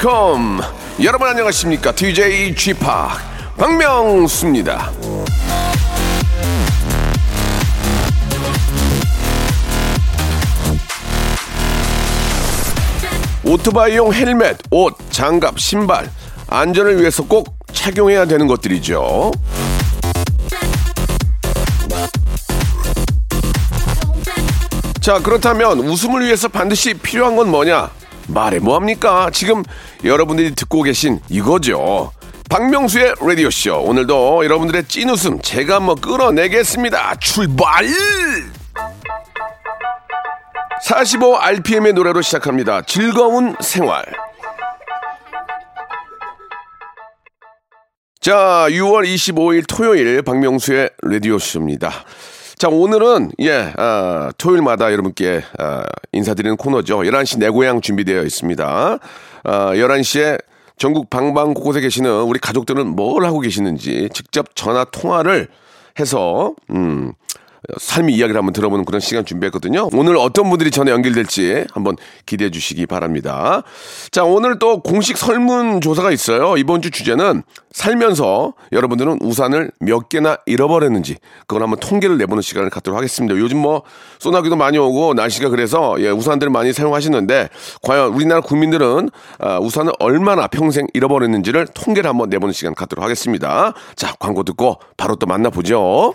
컴. 여러분 안녕하십니까? DJ g p 박명수입니다. 오토바이용 헬멧, 옷, 장갑, 신발 안전을 위해서 꼭 착용해야 되는 것들이죠. 자 그렇다면 웃음을 위해서 반드시 필요한 건 뭐냐 말해 뭐합니까? 지금 여러분들이 듣고 계신 이거죠. 박명수의 라디오쇼. 오늘도 여러분들의 찐웃음 제가 한번 끌어내겠습니다. 출발! 45rpm의 노래로 시작합니다. 즐거운 생활. 자, 6월 25일 토요일 박명수의 라디오쇼입니다. 자, 오늘은, 예, 아, 토요일마다 여러분께, 아, 인사드리는 코너죠. 11시 내 고향 준비되어 있습니다. 아, 11시에 전국 방방 곳곳에 계시는 우리 가족들은 뭘 하고 계시는지 직접 전화 통화를 해서, 음, 삶의 이야기를 한번 들어보는 그런 시간 준비했거든요. 오늘 어떤 분들이 전에 연결될지 한번 기대해 주시기 바랍니다. 자, 오늘 또 공식 설문조사가 있어요. 이번 주 주제는 살면서 여러분들은 우산을 몇 개나 잃어버렸는지 그걸 한번 통계를 내보는 시간을 갖도록 하겠습니다. 요즘 뭐 소나기도 많이 오고 날씨가 그래서 예, 우산들을 많이 사용하시는데 과연 우리나라 국민들은 아, 우산을 얼마나 평생 잃어버렸는지를 통계를 한번 내보는 시간 갖도록 하겠습니다. 자, 광고 듣고 바로 또 만나보죠.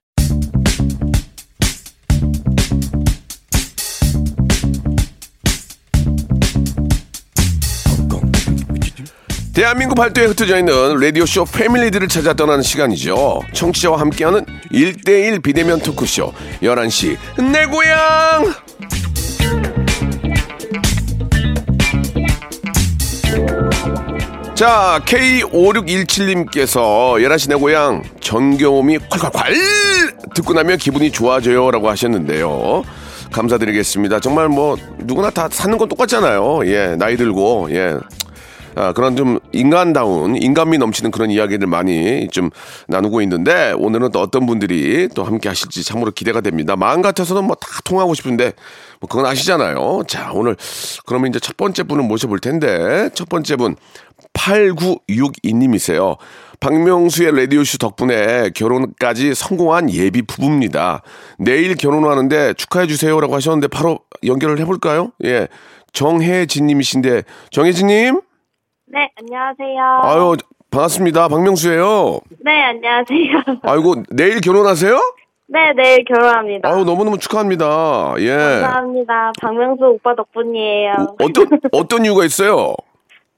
대한민국 발도에 흩어져 있는 라디오쇼 패밀리들을 찾아 떠나는 시간이죠. 청취자와 함께하는 1대1 비대면 토크쇼 11시 내 고향! 자, K5617님께서 11시 내 고향 전경험이 콸콸콸 듣고 나면 기분이 좋아져요 라고 하셨는데요. 감사드리겠습니다. 정말 뭐 누구나 다 사는 건 똑같잖아요. 예, 나이 들고 예. 아, 그런 좀 인간다운 인간미 넘치는 그런 이야기를 많이 좀 나누고 있는데 오늘은 또 어떤 분들이 또 함께 하실지 참으로 기대가 됩니다. 마음 같아서는 뭐 다 통하고 싶은데 뭐 그건 아시잖아요. 자, 오늘 그러면 이제 첫 번째 분을 모셔볼 텐데 첫 번째 분 8962님이세요. 박명수의 라디오쇼 덕분에 결혼까지 성공한 예비 부부입니다. 내일 결혼하는데 축하해주세요라고 하셨는데 바로 연결을 해볼까요? 예. 정혜진님이신데, 정혜진님? 네, 안녕하세요. 아유, 반갑습니다. 박명수예요 네, 안녕하세요. 아이고, 내일 결혼하세요? 네, 내일 결혼합니다. 아유, 너무너무 축하합니다. 예. 감사합니다. 박명수 오빠 덕분이에요. 어떤, 어떤 이유가 있어요?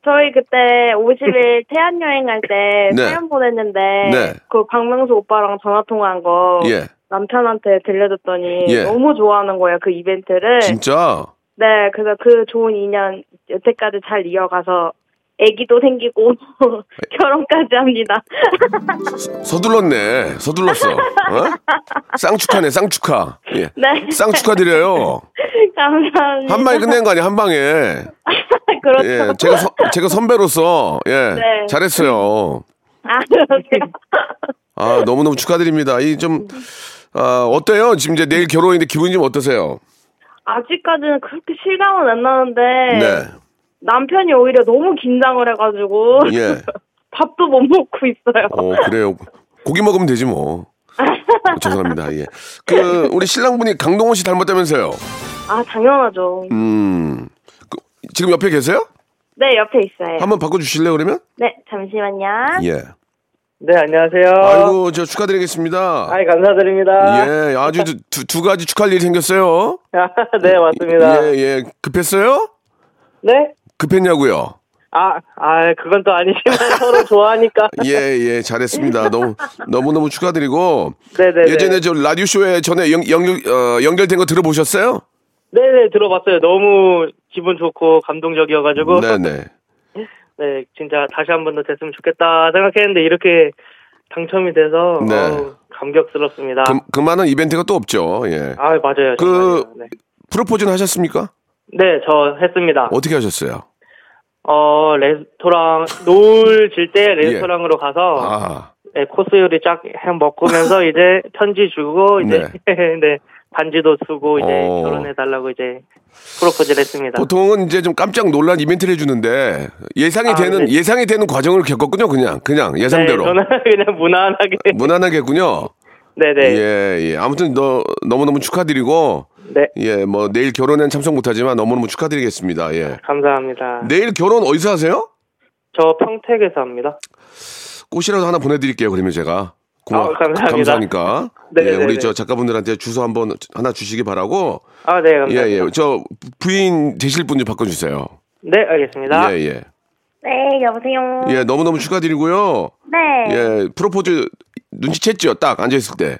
저희 그때 50일 태안 여행 할 때 네. 사연 보냈는데 네. 그 박명수 오빠랑 전화 통화한 거 예. 남편한테 들려줬더니 예. 너무 좋아하는 거예요, 그 이벤트를. 진짜? 네, 그래서 그 좋은 인연 여태까지 잘 이어가서 아기도 생기고 결혼까지 합니다. 서 둘렀네. 서둘렀어. 어? 쌍축하네, 쌍축하. 예. 네. 쌍축하 드려요. 감사합니다. 한 방에 끝낸 거 아니야, 한 방에. 그렇죠. 예, 제가, 서- 제가 선배로서, 예, 네. 잘했어요. 아. 아, 너무 너무 축하드립니다. 이 좀, 아, 어때요? 지금 이제 내일 결혼인데 기분이 좀 어떠세요? 아직까지는 그렇게 실감은 안 나는데 네. 남편이 오히려 너무 긴장을 해가지고 예. 밥도 못 먹고 있어요. 어, 그래요. 고기 먹으면 되지 뭐. 어, 죄송합니다. 예. 그, 우리 신랑분이 강동원 씨 닮았다면서요? 아 당연하죠. 음. 그, 지금 옆에 계세요? 네 옆에 있어요. 한번 바꿔주실래요, 그러면? 네 잠시만요. 예. 네, 안녕하세요. 아이고, 저 축하드리겠습니다. 아이, 감사드립니다. 예, 아주 두, 두, 두 가지 축하할 일이 생겼어요. 네, 맞습니다. 예, 예. 급했어요? 네? 급했냐고요? 아, 아, 그건 또 아니지만 서로 좋아하니까. 예, 예, 잘했습니다. 너무, 너무 너무 축하드리고. 네네. 예전에 저 라디오 쇼에 전에 연, 연결, 어, 연결된 거 들어보셨어요? 네네, 들어봤어요. 너무 기분 좋고 감동적이어가지고. 네네. 네, 진짜 다시 한 번 더 됐으면 좋겠다 생각했는데 이렇게 당첨이 돼서 네. 어우, 감격스럽습니다. 그, 그만한 이벤트가 또 없죠. 예. 아, 맞아요. 그- 정말요. 네. 프로포즈는 하셨습니까? 네, 저 했습니다. 어떻게 하셨어요? 어, 레스토랑, 노을 질 때 레스토랑으로 가서, 예. 아, 네, 코스 요리 쫙 해 먹으면서 이제 편지 주고, 이제, 네, 반지도 쓰고, 이제 어. 결혼해 달라고 이제 프로포즈를 했습니다. 보통은 이제 좀 깜짝 놀란 이벤트를 해주는데 예상이 아, 되는 네. 예상이 되는 과정을 겪었군요. 그냥 그냥 예상대로 네, 저는 그냥 무난하게. 무난하겠군요. 네네. 예, 예. 아무튼 너 너무 너무 축하드리고 네, 예, 뭐 내일 결혼엔 참석 못하지만 너무 너무 축하드리겠습니다. 예. 감사합니다. 내일 결혼 어디서 하세요? 저 평택에서 합니다. 꽃이라도 하나 보내드릴게요. 그러면 제가 고마 아, 감사합니다. 감사하니까. 네, 예, 네, 우리 네. 저 작가분들한테 주소 한번 하나 주시기 바라고. 아, 네, 예, 감사합니다. 예. 저 부인 되실 분 좀 바꿔주세요. 네, 알겠습니다. 예, 예. 네, 여보세요. 예, 너무 너무 축하드리고요. 네. 예, 프로포즈 눈치챘죠? 딱 앉아있을 때.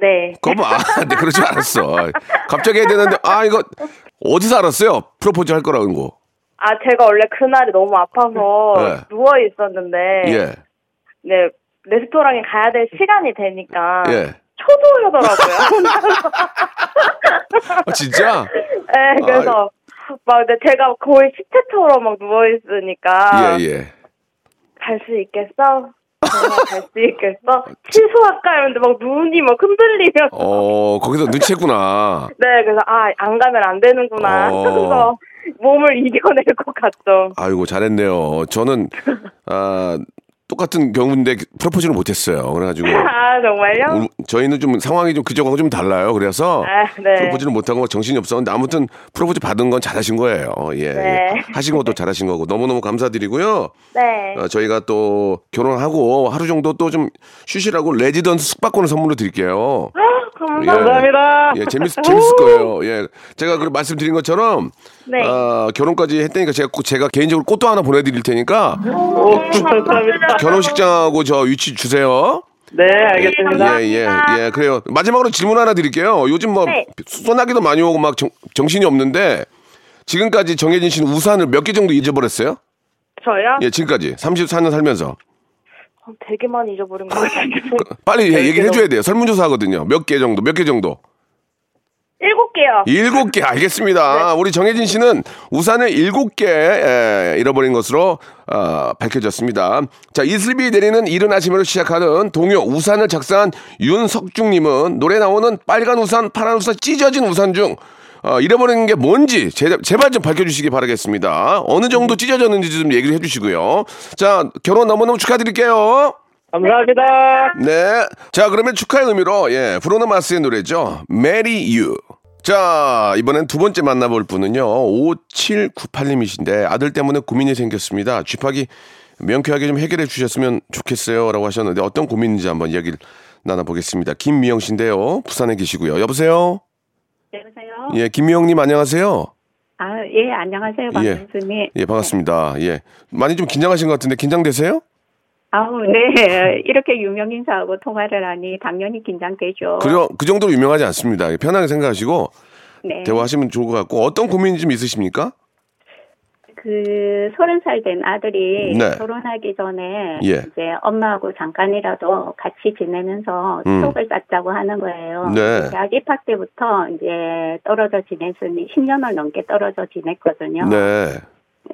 네. 그거 봐. 네, 그러지 않았어. 갑자기 해야 되는데, 아, 이거, 어디서 알았어요? 프로포즈 할 거라는 거. 아, 제가 원래 그날이 너무 아파서 네. 누워 있었는데, 예, 네, 레스토랑에 가야 될 시간이 되니까 예. 초조하더라고요. 아, 진짜? 네, 그래서 막 근데 제가 거의 시체처럼 막 누워 있으니까 예, 예. 갈 수 있겠어? 정말 갈수 있겠어? 취소할까 했는데 막 눈이 막 흔들리면서 어, 거기서 눈치챘구나. 네, 그래서 아, 안 가면 안 되는구나. 어. 그래서 몸을 이겨낼 것 같죠. 아이고, 잘했네요. 저는, 아, 똑같은 경우인데 프로포즈를 못했어요. 그래가지고. 아, 정말요? 음, 저희는 좀 상황이 좀 그저하고 좀 달라요. 그래서 아, 네. 프로포즈를 못하고 정신이 없었는데 아무튼 프로포즈 받은 건 잘하신 거예요. 예. 네. 예. 하신 것도 잘하신 거고 너무너무 감사드리고요. 네. 어, 저희가 또 결혼하고 하루 정도 또 좀 쉬시라고 레지던스 숙박권을 선물로 드릴게요. 예. 감사합니다. 예, 재밌, 재밌을 거예요. 예. 제가 그 말씀드린 것처럼, 네. 어, 결혼까지 했다니까 제가, 꼭- 제가 개인적으로 꽃도 하나 보내드릴 테니까 오, 감사합니다. 결혼식장하고 저 위치 주세요. 네, 알겠습니다. 예, 예, 예. 그래요. 마지막으로 질문 하나 드릴게요. 요즘 뭐, 네. 소나기도 많이 오고 막 정, 정신이 없는데, 지금까지 정해진 씨는 우산을 몇 개 정도 잊어버렸어요? 저요? 예, 지금까지. 34년 살면서. 어, 되게 많이 잊어버린 것 같은데. 빨리 네, 얘기를 해줘야 돼요. 설문조사 하거든요. 몇 개 정도, 몇 개 정도. 일곱 개요. 일곱 개 알겠습니다. 우리 정혜진 씨는 우산을 일곱 개 에, 잃어버린 것으로 어, 밝혀졌습니다. 자 이슬비 내리는 이른 아침으로 시작하는 동요 우산을 작성한 윤석중님은 노래 나오는 빨간 우산, 파란 우산, 찢어진 우산 중 어, 잃어버린 게 뭔지 제, 제발 좀 밝혀주시기 바라겠습니다. 어느 정도 찢어졌는지 좀 얘기를 해주시고요. 자 결혼 너무너무 축하드릴게요. 감사합니다. 네. 자, 그러면 축하의 의미로, 예, 브로노 마스의 노래죠. Marry You. 자, 이번엔 두 번째 만나볼 분은요, 5798님이신데, 아들 때문에 고민이 생겼습니다. 쥐파기 명쾌하게 좀 해결해 주셨으면 좋겠어요. 라고 하셨는데, 어떤 고민인지 한번 이야기를 나눠보겠습니다. 김미영 씨인데요. 부산에 계시고요. 여보세요? 여보세요? 예, 김미영님 안녕하세요. 아, 예, 안녕하세요, 박명수님. 예, 반갑습니다. 예. 많이 좀 긴장하신 것 같은데, 긴장되세요? 아우, 네. 이렇게 유명 인사하고 통화를 하니 당연히 긴장되죠. 그, 그 정도로 유명하지 않습니다. 편하게 생각하시고, 네. 대화하시면 좋을 것 같고 어떤 고민이 좀 있으십니까? 그 서른 살 된 아들이 네. 결혼하기 전에 예. 이제 엄마하고 잠깐이라도 같이 지내면서 음. 추억을 쌓자고 하는 거예요. 네. 대학 입학 때부터 이제 떨어져 지냈으니 10년을 넘게 떨어져 지냈거든요. 네.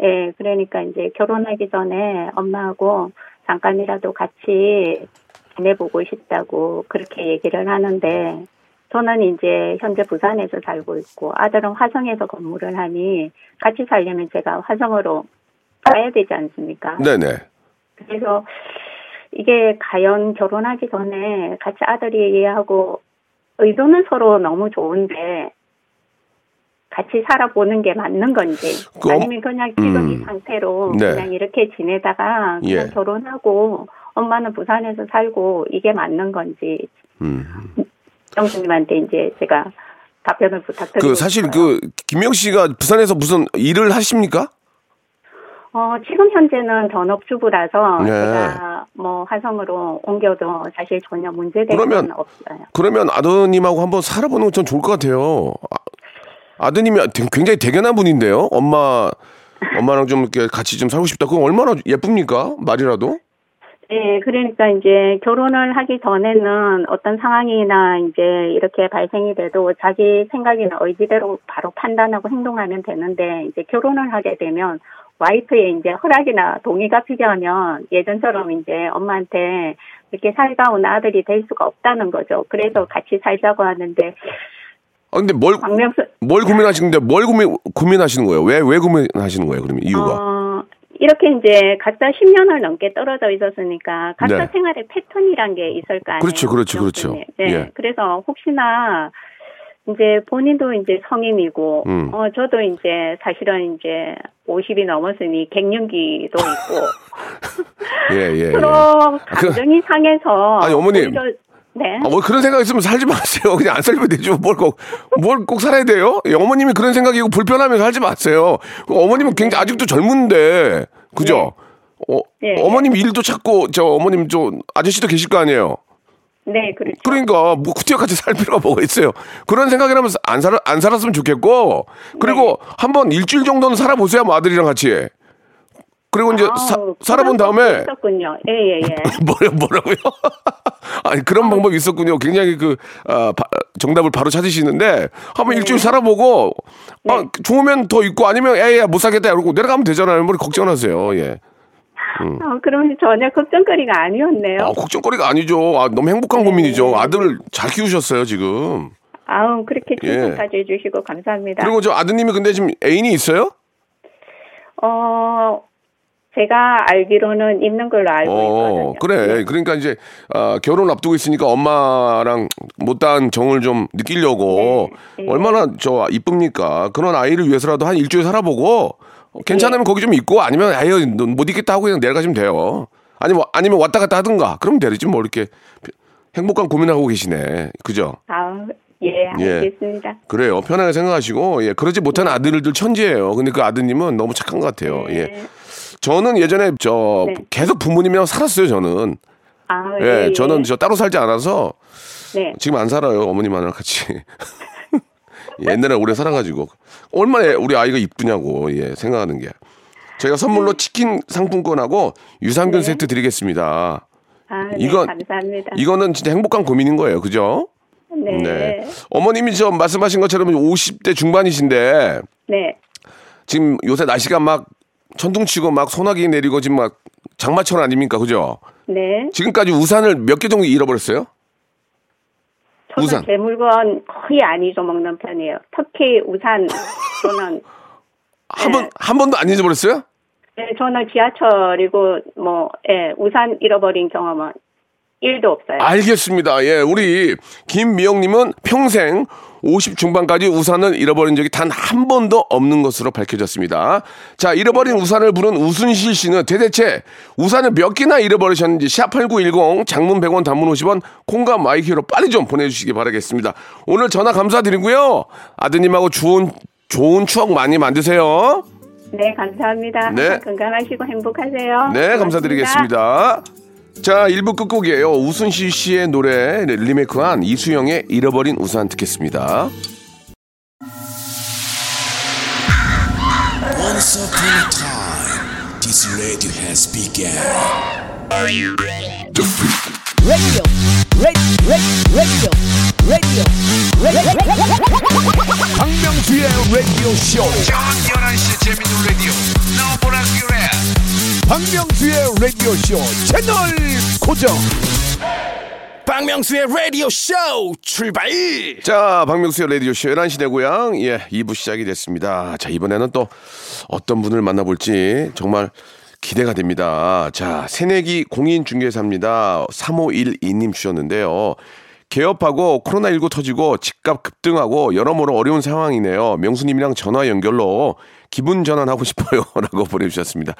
예, 그러니까 이제 결혼하기 전에 엄마하고 잠깐이라도 같이 지내보고 싶다고 그렇게 얘기를 하는데 저는 이제 현재 부산에서 살고 있고 아들은 화성에서 근무를 하니 같이 살려면 제가 화성으로 가야 되지 않습니까? 네네. 그래서 이게 과연 결혼하기 전에 같이 아들이 이해하고 의도는 서로 너무 좋은데 같이 살아보는 게 맞는 건지 그 엄- 아니면 그냥 지금 음. 이 상태로 네. 그냥 이렇게 지내다가 그냥 예. 결혼하고 엄마는 부산에서 살고 이게 맞는 건지 음. 영수님한테 이제 제가 답변을 부탁드리고 그 사실. 그 김명 씨가 부산에서 무슨 일을 하십니까? 어, 지금 현재는 전업주부라서 네. 제가 뭐 화성으로 옮겨도 사실 전혀 문제되는 그러면- 건 없어요. 그러면 아드님하고 한번 살아보는 건 전 좋을 것 같아요. 아, 아드님이 되- 굉장히 대견한 분인데요. 엄마 엄마랑 좀 이렇게 같이 좀 살고 싶다. 그건 얼마나 예쁩니까? 말이라도. 네, 그러니까 이제 결혼을 하기 전에는 어떤 상황이나 이제 이렇게 발생이 돼도 자기 생각이나 의지대로 바로 판단하고 행동하면 되는데 이제 결혼을 하게 되면 와이프의 이제 허락이나 동의가 필요하면 예전처럼 이제 엄마한테 이렇게 살다 온 아들이 될 수가 없다는 거죠. 그래서 같이 살자고 하는데 아 근데 뭘뭘 고민하시는데 뭘 고민 고민하시는 거예요? 왜 왜 고민하시는 거예요? 그러면 이유가 어, 이렇게 이제 각자 10년을 넘게 떨어져 있었으니까 각자 네. 생활의 패턴이란 게 있을 거 아니에요. 그렇죠, 그렇죠, 그렇죠. 네. 예. 그래서 혹시나 이제 본인도 이제 성인이고, 음. 어, 저도 이제 사실은 이제 50이 넘었으니 갱년기도 있고, 예, 예. 예. 서로 감정이 상해서. 아니, 어머님. 네. 아, 뭐 그런 생각 있으면 살지 마세요. 그냥 안 살면 되죠. 뭘 꼭, 뭘 꼭 살아야 돼요? 예, 어머님이 그런 생각이고 불편하면 살지 마세요. 그 어머님은 굉장히 아직도 젊은데, 그죠? 어, 네. 어머님 일도 찾고, 저 어머님 저 아저씨도 계실 거 아니에요? 네, 그렇죠. 그러니까 뭐 구태여 같이 살 필요가 뭐가 있어요. 그런 생각이라면 안 살, 안 살았으면 좋겠고, 그리고 네. 한번 일주일 정도는 살아보세요. 뭐 아들이랑 같이. 그리고 이제 사, 아우, 살아본 다음에 있었군요. 예, 예, 예. 뭐라 뭐라고요? 아니 그런 방법이 있었군요. 굉장히 그 아, 바- 정답을 바로 찾으시는데 한번 일주일 살아보고 아, 좋으면 더 있고 아니면 에이 못 살겠다 이러고 내려가면 되잖아요. 뭐 걱정하세요. 예. 어, 그럼 전혀 걱정거리가 아니었네요. 아, 걱정거리가 아니죠. 아, 너무 행복한 고민이죠. 아들을 잘 키우셨어요 지금. 아우, 그렇게 예. 칭찬까지 해주시고 감사합니다. 그리고 저 아드님이 근데 지금 애인이 있어요? 어, 제가 알기로는 있는 걸로 알고 어, 있거든요. 그래. 그러니까 이제 아, 결혼 앞두고 있으니까 엄마랑 못다한 정을 좀 느끼려고 네, 네. 얼마나 저 이쁩니까? 그런 아이를 위해서라도 한 일주일 살아보고 어, 괜찮으면 거기 좀 있고 아니면 아유 너못 있겠다 하고 그냥 내려가시면 돼요. 아니면 아니면 왔다 갔다 하든가. 그러면 되지 뭐 이렇게 행복한 고민하고 계시네. 그죠? 아우, 예, 예. 알겠습니다. 그래요. 편하게 생각하시고 예, 그러지 못한 아들들 천지예요. 근데 그 아드님은 너무 착한 것 같아요. 네. 예. 저는 예전에 저 네. 계속 부모님이랑 살았어요. 저는. 아, 예, 저는 저 따로 살지 않아서 네. 지금 안 살아요. 어머님하고 같이. 옛날에 오래 살아가지고 얼마나 우리 아이가 이쁘냐고 예, 생각하는 게. 제가 선물로 치킨 상품권하고 유산균 네. 세트 드리겠습니다. 아, 네, 이건- 감사합니다. 이거는 진짜 행복한 고민인 거예요. 그죠? 네. 네. 어머님이 저 말씀하신 것처럼 50대 중반이신데 네. 지금 요새 날씨가 막 천둥치고 막 소나기 내리고 지금 막 장마철 아닙니까? 그죠? 네. 지금까지 우산을 몇 개 정도 잃어버렸어요? 저는 우산. 제 물건 거의 안 잊어먹는 편이에요. 특히 우산, 저는, 한 네. 번, 한 번도 안 잊어버렸어요? 네, 저는 지하철이고, 뭐, 예, 우산 잃어버린 경험은 1도 없어요. 알겠습니다. 예, 우리 김미영님은 평생 50 중반까지 우산을 잃어버린 적이 단 한 번도 없는 것으로 밝혀졌습니다. 자, 잃어버린 우산을 부른 우순실 씨는 대대체 우산을 몇 개나 잃어버리셨는지 샵8910 장문 100원 단문 50원 콩과 my K로 빨리 좀 보내주시기 바라겠습니다. 오늘 전화 감사드리고요. 아드님하고 좋은, 좋은 추억 많이 만드세요. 네, 감사합니다. 네. 건강하시고 행복하세요. 네, 고맙습니다. 감사드리겠습니다. 자, 1부 끝곡이에요. 우순실 씨의 노래 리메이크한 이수영의 잃어버린 우산 듣겠습니다. Once upon a time, this radio has begun. radio, radio, radio, radio, radio. 박명수의 라디오 쇼. 저녁 11시 재밌는 라디오 너보라 그래 박명수의 라디오 쇼 채널 고정. 박명수의 radio show 출발! 자, 박명수의 라디오 쇼 11시 내 고향. 예, 2부 시작이 됐습니다. 자, 이번에는 또 어떤 분을 만나볼지 정말 기대가 됩니다. 자, 새내기 공인중개사입니다. 3512님 주셨는데요. 개업하고 코로나19 터지고 집값 급등하고 여러모로 어려운 상황이네요. 명수님이랑 전화 연결로 기분 전환하고 싶어요. 라고 보내주셨습니다.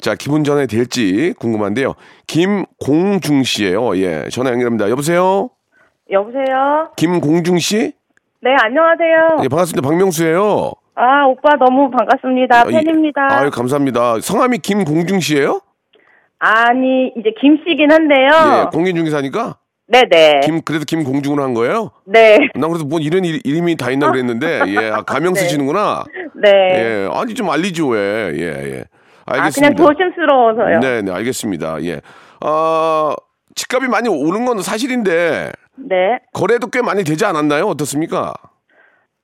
자, 기분 전환이 될지 궁금한데요. 김공중 씨예요 예, 전화 연결합니다. 여보세요? 여보세요? 김공중 씨? 네, 안녕하세요. 예, 반갑습니다. 박명수예요. 아, 오빠 너무 반갑습니다. 아, 이- 팬입니다. 아유, 감사합니다. 성함이 김공중 씨예요? 아니, 이제 김 씨긴 한데요. 예, 공인중개사니까 네네. 김 그래도 김공중을 한 거예요? 네. 난 그래서 뭔 이런 일- 이름이 다 있나 그랬는데 예, 아, 가명 네. 쓰시는구나. 네. 예, 아니 좀 알리죠 왜? 예, 예. 아, 알겠습니다. 그냥 조심스러워서요. 네, 네, 알겠습니다. 예. 어, 집값이 많이 오른 건 사실인데 네. 거래도 꽤 많이 되지 않았나요? 어떻습니까?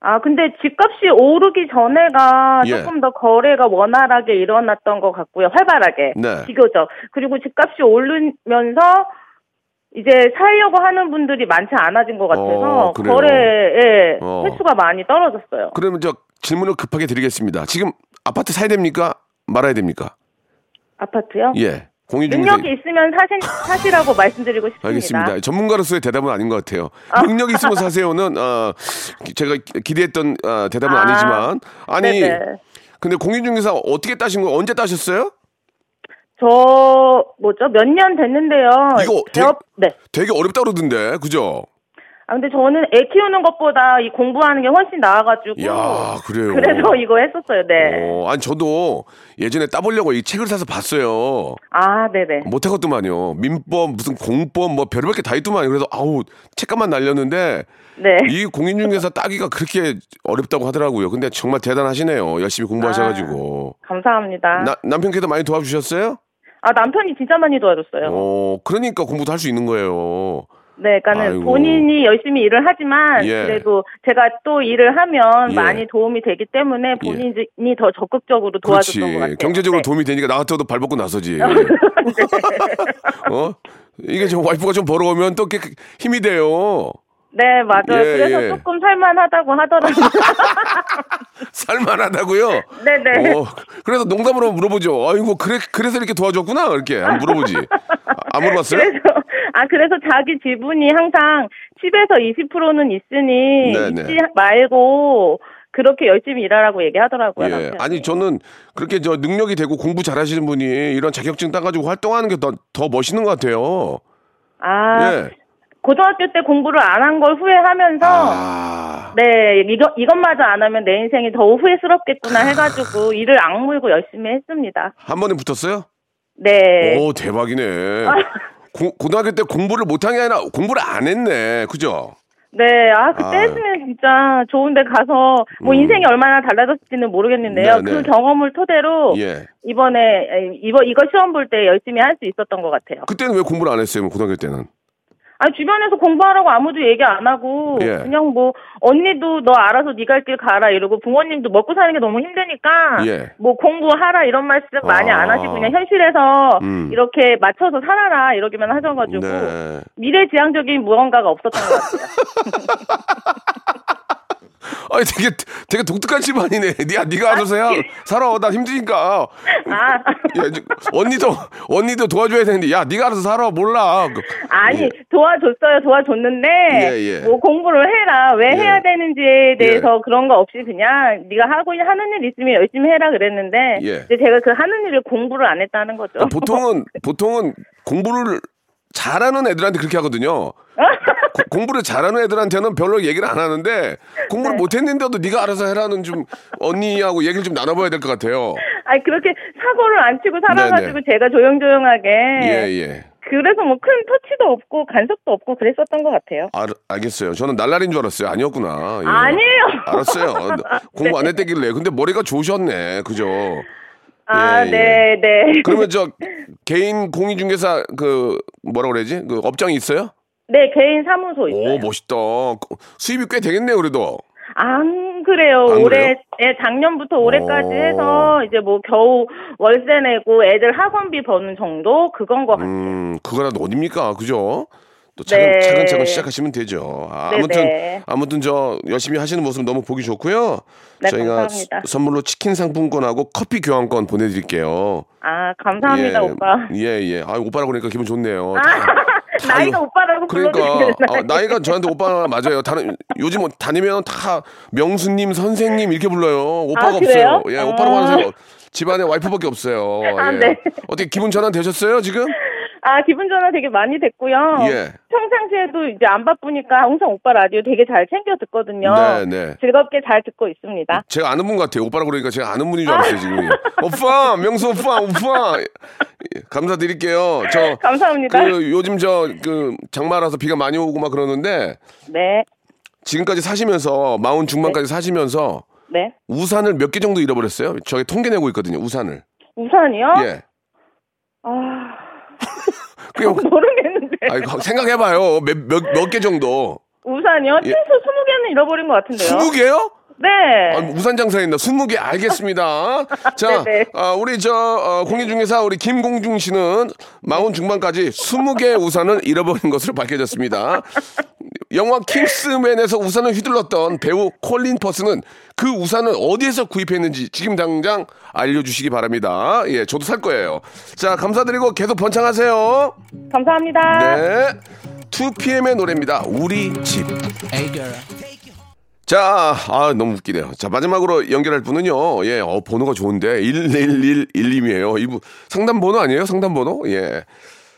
아, 근데 집값이 오르기 전에가 예. 조금 더 거래가 원활하게 일어났던 것 같고요. 활발하게. 네. 비교적. 그리고 집값이 오르면서 이제 살려고 하는 분들이 많지 않아진 것 같아서 어? 거래의 어. 횟수가 많이 떨어졌어요. 그러면 저 질문을 급하게 드리겠습니다. 지금 아파트 사야 됩니까? 말아야 됩니까? 아파트요? 예. 능력이 있으면 사신, 사시라고 말씀드리고 싶습니다. 알겠습니다. 전문가로서의 대답은 아닌 것 같아요. 능력 있으면 사세요는 어, 기- 제가 기- 기대했던 어, 대답은 아, 아, 니지만 아니 네네. 근데 공인중개사 어떻게 따신 거 언제 따셨어요? 저 뭐죠? 몇 년 됐는데요. 이거 되- 개업 네. 되게 어렵다 그러던데 그죠? 아 근데 저는 애 키우는 것보다 이 공부하는 게 훨씬 나아가지고 야 그래요. 그래서 이거 했었어요. 네. 어, 아니 저도 예전에 따보려고 이 책을 사서 봤어요. 아 네네. 못하겠더만요. 민법 무슨 공법 뭐 별의별 게 다 있더만요. 그래서 아우 책값만 날렸는데 네. 이 공인중개사 따기가 그렇게 어렵다고 하더라고요. 근데 정말 대단하시네요. 열심히 공부하셔가지고. 감사합니다. 나, 남편께도 많이 도와주셨어요? 아 남편이 진짜 많이 도와줬어요. 어, 그러니까 공부도 할 수 있는 거예요. 네, 그러니까는 아이고. 본인이 열심히 일을 하지만 예. 그래도 제가 또 일을 하면 예. 많이 도움이 되기 때문에 본인이 더 적극적으로 그렇지. 도와줬던 것 같아요. 경제적으로 네. 도움이 되니까 나 같아도 발 벗고 나서지. 어? 이게 좀 와이프가 좀 벌어오면 또 이렇게 힘이 돼요. 네, 맞아요. 예, 그래서 예. 조금 살만하다고 하더라고요. 살만하다고요? 네네. 어, 그래서 농담으로 물어보죠. 아이고, 그래, 그래서 이렇게 도와줬구나. 이렇게. 물어보지. 아, 안 물어봤어요? 그래서 아 그래서 자기 지분이 항상 10에서 20%는 있으니 네네. 잊지 말고 그렇게 열심히 일하라고 얘기하더라고요. 예. 남편이. 아니, 저는 그렇게 저 능력이 되고 공부 잘하시는 분이 이런 자격증 따가지고 활동하는 게 더, 더 멋있는 것 같아요. 아 예. 고등학교 때 공부를 안 한 걸 후회하면서 아. 네 이거 이것마저 안 하면 내 인생이 더 후회스럽겠구나 해가지고 일을 악물고 열심히 했습니다. 한 번에 붙었어요? 네. 오, 대박이네. 고, 고등학교 때 공부를 못한 게 아니라 공부를 안 했네. 그죠? 네, 아, 그때 아유. 했으면 진짜 좋은데 가서, 뭐, 음. 인생이 얼마나 달라졌을지는 모르겠는데요. 네, 네. 그 경험을 토대로, 예. 이번에, 에, 이번, 이거 시험 볼 때 열심히 할 수 있었던 것 같아요. 그때는 왜 공부를 안 했어요? 고등학교 때는? 아니, 주변에서 공부하라고 아무도 얘기 안 하고, 예. 그냥 뭐, 언니도 너 알아서 네갈길 가라 이러고, 부모님도 먹고 사는 게 너무 힘드니까, 예. 뭐, 공부하라 이런 말씀 많이 안 아. 하시고, 그냥 현실에서 음. 이렇게 맞춰서 살아라 이러기만 하셔가지고, 네. 미래지향적인 무언가가 없었던 것 같아요. 아니 되게 되게 독특한 집안이네. 니가 네가 알아서 야 살아. 나 힘드니까. 아. 야, 언니도 언니도 도와줘야 되는데 야 네가 알아서 살아. 몰라. 그, 아니 예. 도와줬어요 도와줬는데 예, 예. 뭐 공부를 해라 왜 예. 해야 되는지에 대해서 그런 거 없이 그냥 네가 하고 있- 하는 일 있으면 열심히 해라 그랬는데 예. 이제 제가 그 하는 일을 공부를 안 했다는 거죠. 아, 보통은 보통은 공부를 잘하는 애들한테 그렇게 하거든요. 고- 공부를 잘하는 애들한테는 별로 얘기를 안 하는데 공부를 네. 못했는데도 네가 알아서 해라는 좀 언니하고 얘기를 좀 나눠봐야 될 것 같아요. 아니 그렇게 사고를 안 치고 살아가지고 네네. 제가 조용조용하게 예 예. 그래서 뭐 큰 터치도 없고 간섭도 없고 그랬었던 것 같아요. 알, 알겠어요. 저는 날라린 줄 알았어요. 아니었구나. 예. 아니에요. 알았어요. 공부 안 했대길래. 근데 머리가 좋으셨네. 그죠? 아, 예, 예. 네, 네. 그러면 저 개인 공인중개사 그 뭐라 그래야지? 그 업장이 있어요? 네, 개인 사무소 있어요. 오 멋있다. 수입이 꽤 되겠네요. 그래도. 안 그래요. 안 올해? 예, 작년부터 올해까지 오. 해서 이제 뭐 겨우 월세 내고 애들 학원비 버는 정도 그건 것 같아요. 음 그거라도 어딥니까? 그죠? 또 차근, 네. 차근차근 시작하시면 되죠. 아, 네네. 아무튼 아무튼 저 열심히 하시는 모습 너무 보기 좋고요. 네, 저희가 감사합니다. 수- 선물로 치킨 상품권하고 커피 교환권 보내드릴게요. 아, 감사합니다, 예, 오빠. 예, 예. 아, 오빠라고 그러니까 기분 좋네요. 아, 다 나이가 이거- 오빠라고 그러니까 아, 나이가 저한테 오빠 맞아요. 다른 요즘 뭐 다니면 다 명수님, 선생님 이렇게 불러요. 오빠가 아? 없어요. 예, 아. 오빠라고 하는 사람 집안에 와이프밖에 없어요. 아, 예. 네. 어떻게 기분 전환 되셨어요 지금? 아, 기분 전환 되게 많이 됐고요. 예. 평상시에도 이제 안 바쁘니까 항상 오빠 라디오 되게 잘 챙겨 듣거든요. 네, 네. 즐겁게 잘 듣고 있습니다. 제가 아는 분 같아요. 오빠라 그러니까 제가 아는 분인 줄 알았어요, 지금. 오빠, 명수 오빠, 오빠. 예, 감사드릴게요. 저, 감사합니다. 그, 요즘 저, 그, 장마라서 비가 많이 오고 막 그러는데, 네. 지금까지 사시면서, 마흔 중반까지 사시면서, 네. 우산을 몇 개 정도 잃어버렸어요? 저희 통계 내고 있거든요, 우산을. 우산이요? 예. 아, 그냥, 모르겠는데. 아니, 생각해봐요. 몇, 몇, 몇 개 정도. 우산이요? 예. 최소 20개는 잃어버린 것 같은데요. 스무 개요? 네. 아, 우산 장사했나? 스무 개 알겠습니다. 자. 아, 우리 저 어, 공인중개사 우리 김공중 씨는 마흔 중반까지 스무 개의 우산을 잃어버린 것으로 밝혀졌습니다. 영화 킹스맨에서 우산을 휘둘렀던 배우 콜린 퍼스는 그 우산을 어디에서 구입했는지 지금 당장 알려주시기 바랍니다. 예, 저도 살 거예요. 자, 감사드리고 계속 번창하세요. 감사합니다. 네. 2PM의 노래입니다. 우리 집. 자, 아, 너무 웃기네요. 자, 마지막으로 연결할 분은요, 예, 어, 번호가 좋은데, 1111님이에요. 이분, 상담 번호 아니에요? 상담 번호? 예.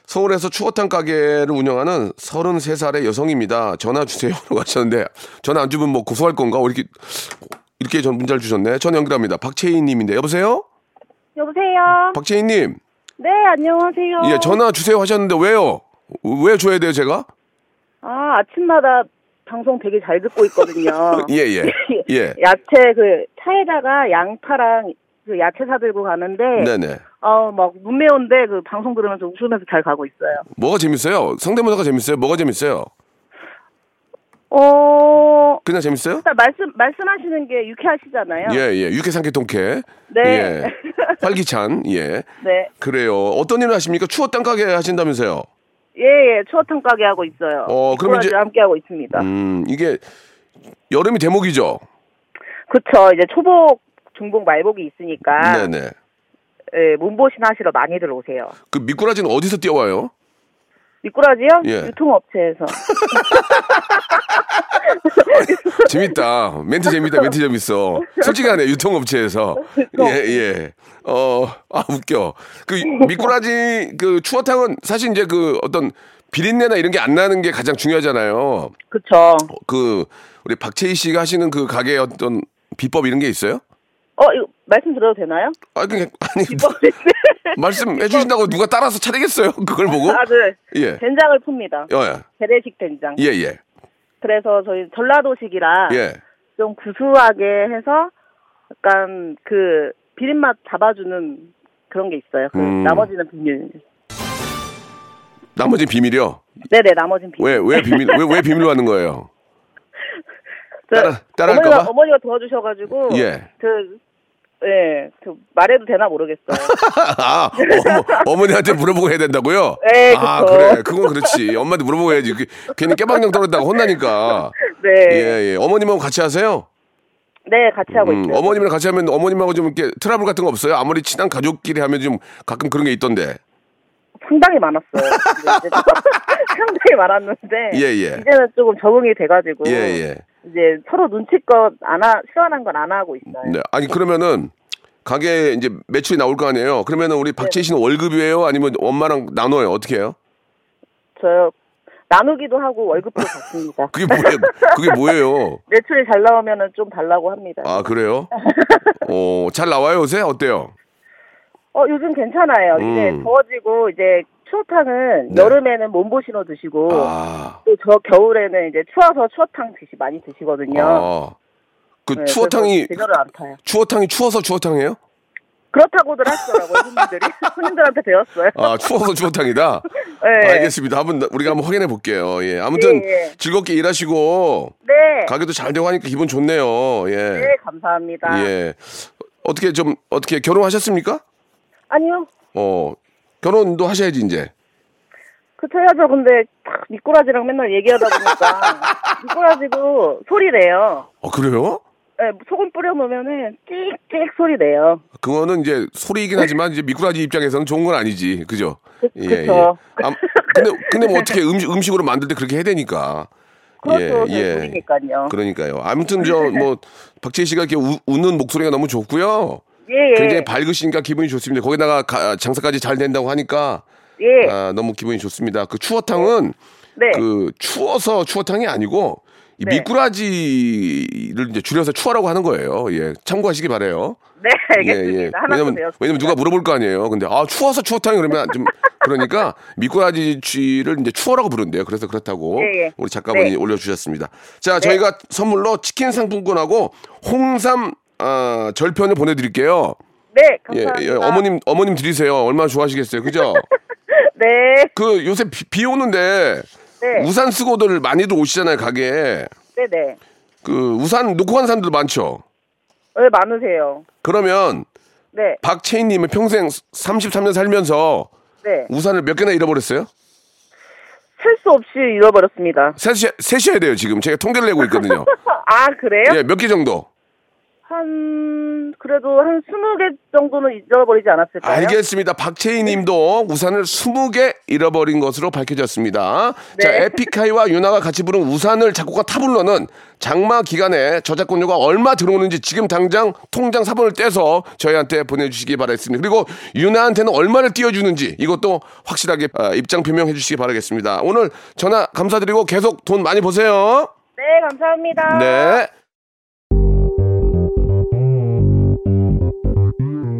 서울에서 추어탕 가게를 운영하는 33살의 여성입니다. 전화 주세요. 라고 하셨는데, 전화 안 주면 뭐 고소할 건가? 어, 이렇게, 이렇게 전 문자를 주셨네. 전화 연결합니다. 박채인 님인데, 여보세요? 여보세요? 박채인 님. 네, 안녕하세요. 예, 전화 주세요 하셨는데, 왜요? 왜 줘야 돼요, 제가? 아, 아침마다 방송 되게 잘 듣고 있거든요. 예, 예. 예. 야채 그 차에다가 양파랑 그 야채 사들고 가는데 네네. 어막 문매운데 그 방송 들으면서 웃으면서 잘 가고 있어요. 뭐가 재밌어요? 성대모사가 재밌어요? 뭐가 재밌어요? 어 그냥 재밌어요? 일단 말씀 말씀하시는 게 유쾌하시잖아요. 예, 예. 육회삼계 통쾌. 네. 예. 활기찬. 예. 네. 그래요. 어떤 일을 하십니까? 추어탕 가게 하신다면서요? 예, 예. 추어탕 가게 하고 있어요. 어, 그럼 이제- 함께 하고 있습니다. 음, 이게 여름이 대목이죠? 그쵸. 이제 초복, 중복, 말복이 있으니까 네네. 예, 문보신 하시러 많이들 오세요. 그 미꾸라지는 어디서 뛰어와요? 미꾸라지요? 예. 유통업체에서. 재밌다. 멘트 재밌다. 멘트 재밌어. 솔직하네. 유통업체에서. 예, 예. 어, 아, 웃겨. 그 미꾸라지 그 추어탕은 사실 이제 그 어떤 비린내나 이런 게 안 나는 게 가장 중요하잖아요. 그쵸. 그 우리 박채희 씨가 하시는 그 가게의 어떤 비법 이런 게 있어요? 어, 이거 말씀 드려도 되나요? 아, 그냥 아니 말씀해 주신다고 누가 따라서 차리겠어요? 그걸 보고? 아, 네. 예. 된장을 풉니다. 어, 예. 재래식 된장. 예, 예. 그래서 저희 전라도식이라 예. 좀 구수하게 해서 약간 그 비린맛 잡아주는 그런 게 있어요. 그 음. 나머지는 비밀. 나머지 비밀이요. 네네, 나머지는 비밀. 왜 왜 비밀 왜 왜 비밀로 하는 거예요? 저 따라- 따라 할까 어머니가, 봐? 어머니가 도와주셔가지고. 예. 그, 예, 그 말해도 되나 모르겠어요. 아, 어머, 니한테 물어보고 해야 된다고요? 네, 아, 그쵸. 그래. 그건 그렇지. 엄마한테 물어보고 해야지. 그, 괜히 깨방정 떨었다가 혼나니까. 네. 예, 예. 어머님하고 같이 하세요? 네, 같이 하고 음, 있어요. 어머님이랑 같이 하면 어머님하고 좀 이렇게 트러블 같은 거 없어요? 아무리 친한 가족끼리 하면 좀 가끔 그런 게 있던데. 상당히 많았어요. 상당히 많았는데. 예, 예. 이제는 조금 적응이 돼가지고. 예, 예. 이제 서로 눈치껏 안 하, 시원한 건 안 하고 있어요. 네. 아니, 그러면은 가게에 이제 매출이 나올 거 아니에요? 그러면은 우리 박채희 씨는 월급이에요? 아니면 엄마랑 나눠요? 어떻게 해요? 저 나누기도 하고 월급도 받습니다. 그게 뭐예요? 그게 뭐예요? 매출이 잘 나오면은 좀 달라고 합니다. 아, 그래요? 어, 잘 나와요, 요새? 어때요? 어 요즘 괜찮아요. 이제 음. 더워지고 이제 추어탕은 네. 여름에는 몸보신호 드시고 아. 또저 겨울에는 이제 추워서 추어탕 드시 많이 드시거든요. 아. 그 네, 추어탕이 그래서 제대로 안 타요. 추어탕이 추워서 추어탕이에요? 그렇다고들 하시더라고요 손님들이 손님들한테 배웠어요. 아 추워서 추어탕이다. 네. 알겠습니다. 한번 우리가 한번 확인해 볼게요. 예. 아무튼 예, 예. 즐겁게 일하시고 네. 가게도 잘 되고 하니까 기분 좋네요. 예. 네 감사합니다. 예. 어떻게 좀 어떻게 결혼하셨습니까? 아니요. 어 결혼도 하셔야지 이제. 그쵸 해야죠. 근데 탁 미꾸라지랑 맨날 얘기하다 보니까 미꾸라지도 소리 내요. 어 그래요? 네, 소금 뿌려 놓으면은 찍찍 소리 내요. 그거는 이제 소리이긴 하지만 이제 미꾸라지 입장에서는 좋은 건 아니지, 그죠? 예, 그쵸. 아, 근데 근데 뭐 어떻게 음식 음식으로 만들 때 그렇게 해야 되니까. 그렇죠. 예, 소리니까요. 그러니까요. 아무튼 저 뭐 박재희 씨가 이렇게 우- 웃는 목소리가 너무 좋고요. 예, 예. 굉장히 밝으시니까 기분이 좋습니다. 거기다가 가- 장사까지 잘 된다고 하니까 예. 아, 너무 기분이 좋습니다. 그 추어탕은 네. 그 추워서 추어탕이 아니고 이 네. 미꾸라지를 이제 줄여서 추어라고 하는 거예요. 예, 참고하시기 바래요. 네, 알겠습니다. 하나 또 왜냐면. 왜냐면 누가 물어볼 거 아니에요. 근데 아 추워서 추어탕이 그러면 좀 그러니까 미꾸라지 쥐를 이제 추어라고 부른대요. 그래서 그렇다고 예, 예. 우리 작가분이 네. 올려주셨습니다. 자, 저희가 선물로 치킨 상품권하고 홍삼 아, 절편을 보내드릴게요. 네, 예, 감사합니다. 예, 어머님 어머님 드리세요. 얼마나 좋아하시겠어요, 그죠? 네, 그 요새 비, 비 오는데 네. 우산 쓰고들 많이들 오시잖아요, 가게에. 네, 네. 그 우산 놓고 가는 사람들 많죠. 네, 많으세요. 그러면 네, 박채인님은 평생 33년 살면서 네. 우산을 몇 개나 잃어버렸어요? 셀 수 없이 잃어버렸습니다. 세시, 세셔야 돼요, 지금. 제가 통계를 내고 있거든요. 아, 그래요? 예, 몇 개 정도? 한, 그래도 한 20개 정도는 잊어버리지 않았을까요? 알겠습니다. 박채희 님도 우산을 20개 잃어버린 것으로 밝혀졌습니다. 자, 네. 에픽하이와 유나가 같이 부른 우산을 작곡가 타블로는 장마 기간에 저작권료가 얼마 들어오는지 지금 당장 통장 사본을 떼서 저희한테 보내주시기 바라겠습니다. 그리고 유나한테는 얼마를 띄워주는지 이것도 확실하게 아, 입장 표명해 주시기 바라겠습니다. 오늘 전화 감사드리고 계속 돈 많이 보세요. 네, 감사합니다. 네.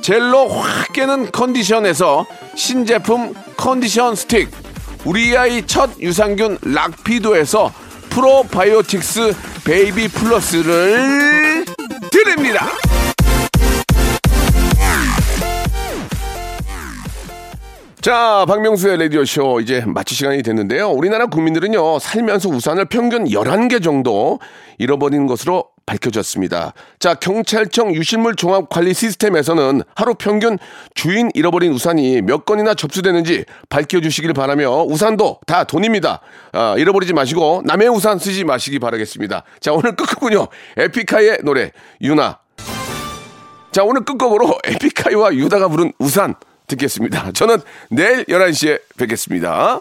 젤로 확 깨는 컨디션에서 신제품 컨디션 스틱, 우리 아이 첫 유산균 락피도에서 프로바이오틱스 베이비 플러스를 드립니다. 자, 박명수의 라디오쇼 이제 마칠 시간이 됐는데요. 우리나라 국민들은요, 살면서 우산을 평균 11개 정도 잃어버린 것으로 밝혀졌습니다. 자, 경찰청 유실물 종합 관리 시스템에서는 하루 평균 주인 잃어버린 우산이 몇 건이나 접수되는지 밝혀주시길 바라며 우산도 다 돈입니다. 아, 잃어버리지 마시고 남의 우산 쓰지 마시기 바라겠습니다. 자, 오늘 끝곡은요. 에픽하이의 노래 유나. 자, 오늘 끝곡으로 에픽하이와 유다가 부른 우산 듣겠습니다. 저는 내일 11시에 뵙겠습니다.